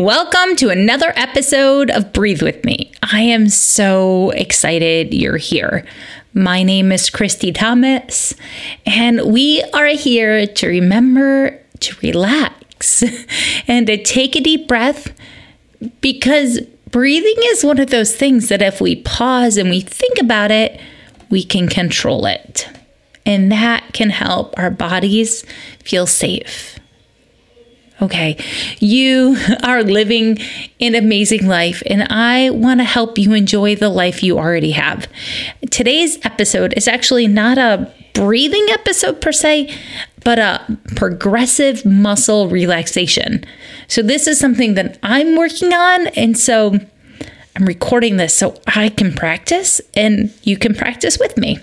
Welcome to another episode of Breathe With Me. I am so excited you're here. My name is Christy Thomas, and we are here to remember to relax and to take a deep breath because breathing is one of those things that if we pause and we think about it, we can control it. And that can help our bodies feel safe. Okay, you are living an amazing life, and I want to help you enjoy the life you already have. Today's episode is actually not a breathing episode per se, but a progressive muscle relaxation. So, this is something that I'm working on, and so I'm recording this so I can practice and you can practice with me.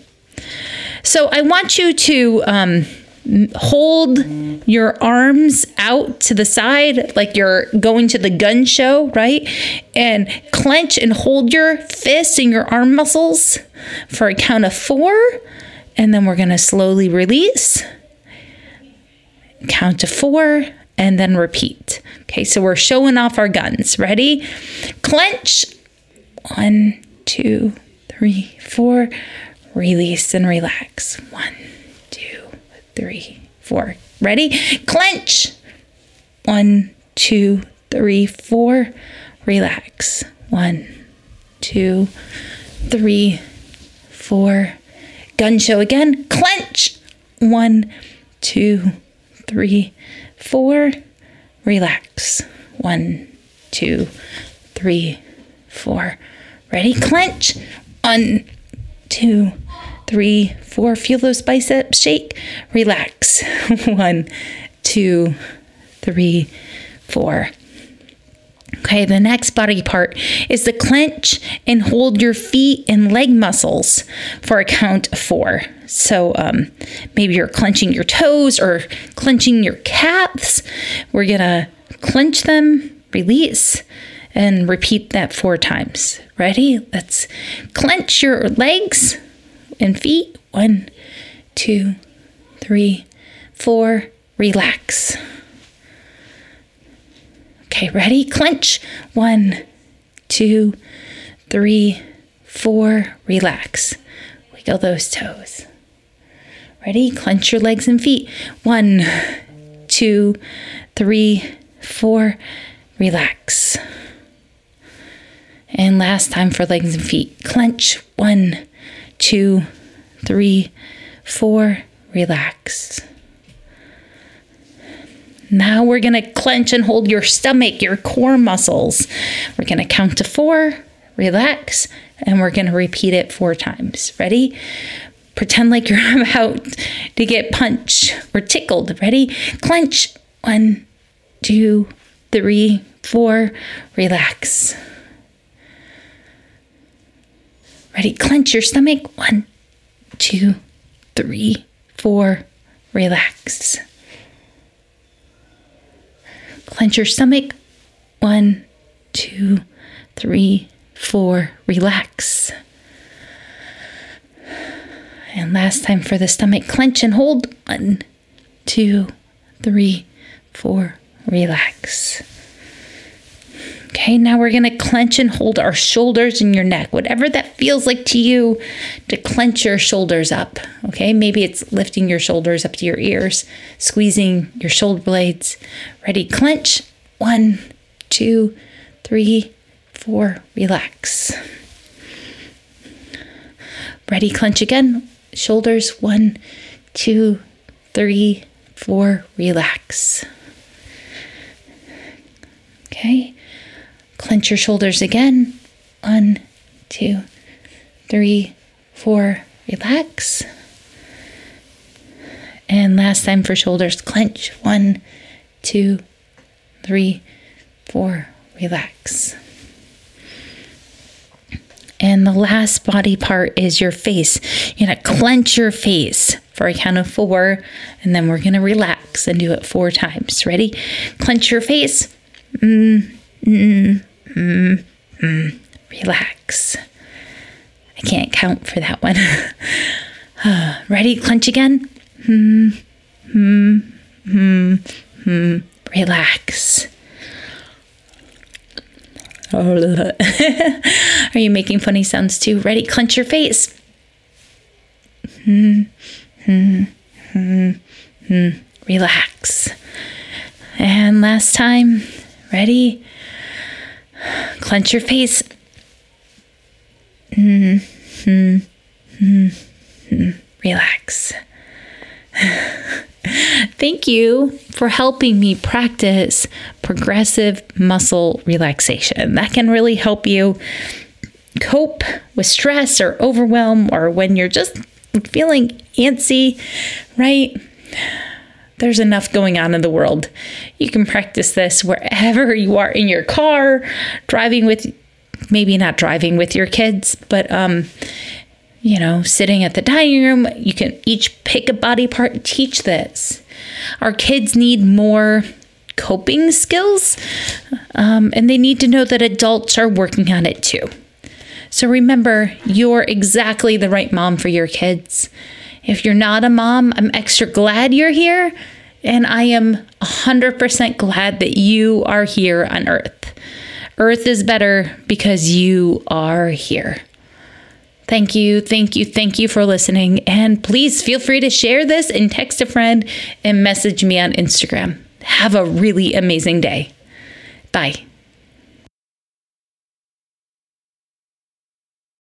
So, I want you to, um, hold your arms out to the side like you're going to the gun show, right? And clench and hold your fists and your arm muscles for a count of four. And then we're going to slowly release. Count to four and then repeat. Okay, so we're showing off our guns. Ready? Clench. One, two, three, four. Release and relax. One three, four. Ready? Clench. One, two, three, four. Relax. One, two, three, four. Gun show again. Clench. One, two, three, four. Relax. One, two, three, four. Ready? Clench. One, two, three, four. Feel those biceps shake. Relax. One, two, three, four. Okay, the next body part is the clench and hold your feet and leg muscles for a count of four. So um, maybe you're clenching your toes or clenching your calves. We're gonna clench them, release, and repeat that four times. Ready? Let's clench your legs and feet. One, two, three, four. Relax. Okay, ready? Clench. One, two, three, four. Relax. Wiggle those toes. Ready? Clench your legs and feet. One, two, three, four. Relax. And last time for legs and feet. Clench. One, two, three, four. Relax. Now we're going to clench and hold your stomach, your core muscles. We're going to count to four, relax, and we're going to repeat it four times. Ready? Pretend like you're about to get punched or tickled. Ready? Clench. One, two, three, four. Relax. Ready? Clench your stomach. One, two, three, four. Relax. Clench your stomach. One, two, three, four. Relax. And last time for the stomach, clench and hold. One, two, three, four. Relax. Okay, now we're to clench and hold our shoulders and your neck, whatever that feels like to you to clench your shoulders up. Okay, maybe it's lifting your shoulders up to your ears, squeezing your shoulder blades. Ready, clench. One, two, three, four, relax. Ready, clench again. Shoulders. One, two, three, four, relax. Okay. Clench your shoulders again. One, two, three, four. Relax. And last time for shoulders, clench. One, two, three, four, relax. And the last body part is your face. You're gonna clench your face for a count of four, and then we're gonna relax and do it four times. Ready? Clench your face. Mm, mm, mm, mm. Relax. I can't count for that one. Ready? Clench again. Hmm, hmm, hmm, hmm. Relax. Are you making funny sounds too? Ready? Clench your face. Hmm, hmm, hmm, hmm. Relax. And last time. Ready? Clench your face. Hmm, hmm, hmm, hmm. Relax. Thank you for helping me practice progressive muscle relaxation. That can really help you cope with stress or overwhelm or when you're just feeling antsy, right? There's enough going on in the world. You can practice this wherever you are in your car, driving with maybe not driving with your kids, but um you know, sitting at the dining room, you can each pick a body part, and teach this. Our kids need more coping skills, um, and they need to know that adults are working on it too. So remember, you're exactly the right mom for your kids. If you're not a mom, I'm extra glad you're here, and I am 100% glad that you are here on Earth. Earth is better because you are here. Thank you, thank you, thank you for listening. And please feel free to share this and text a friend and message me on Instagram. Have a really amazing day. Bye.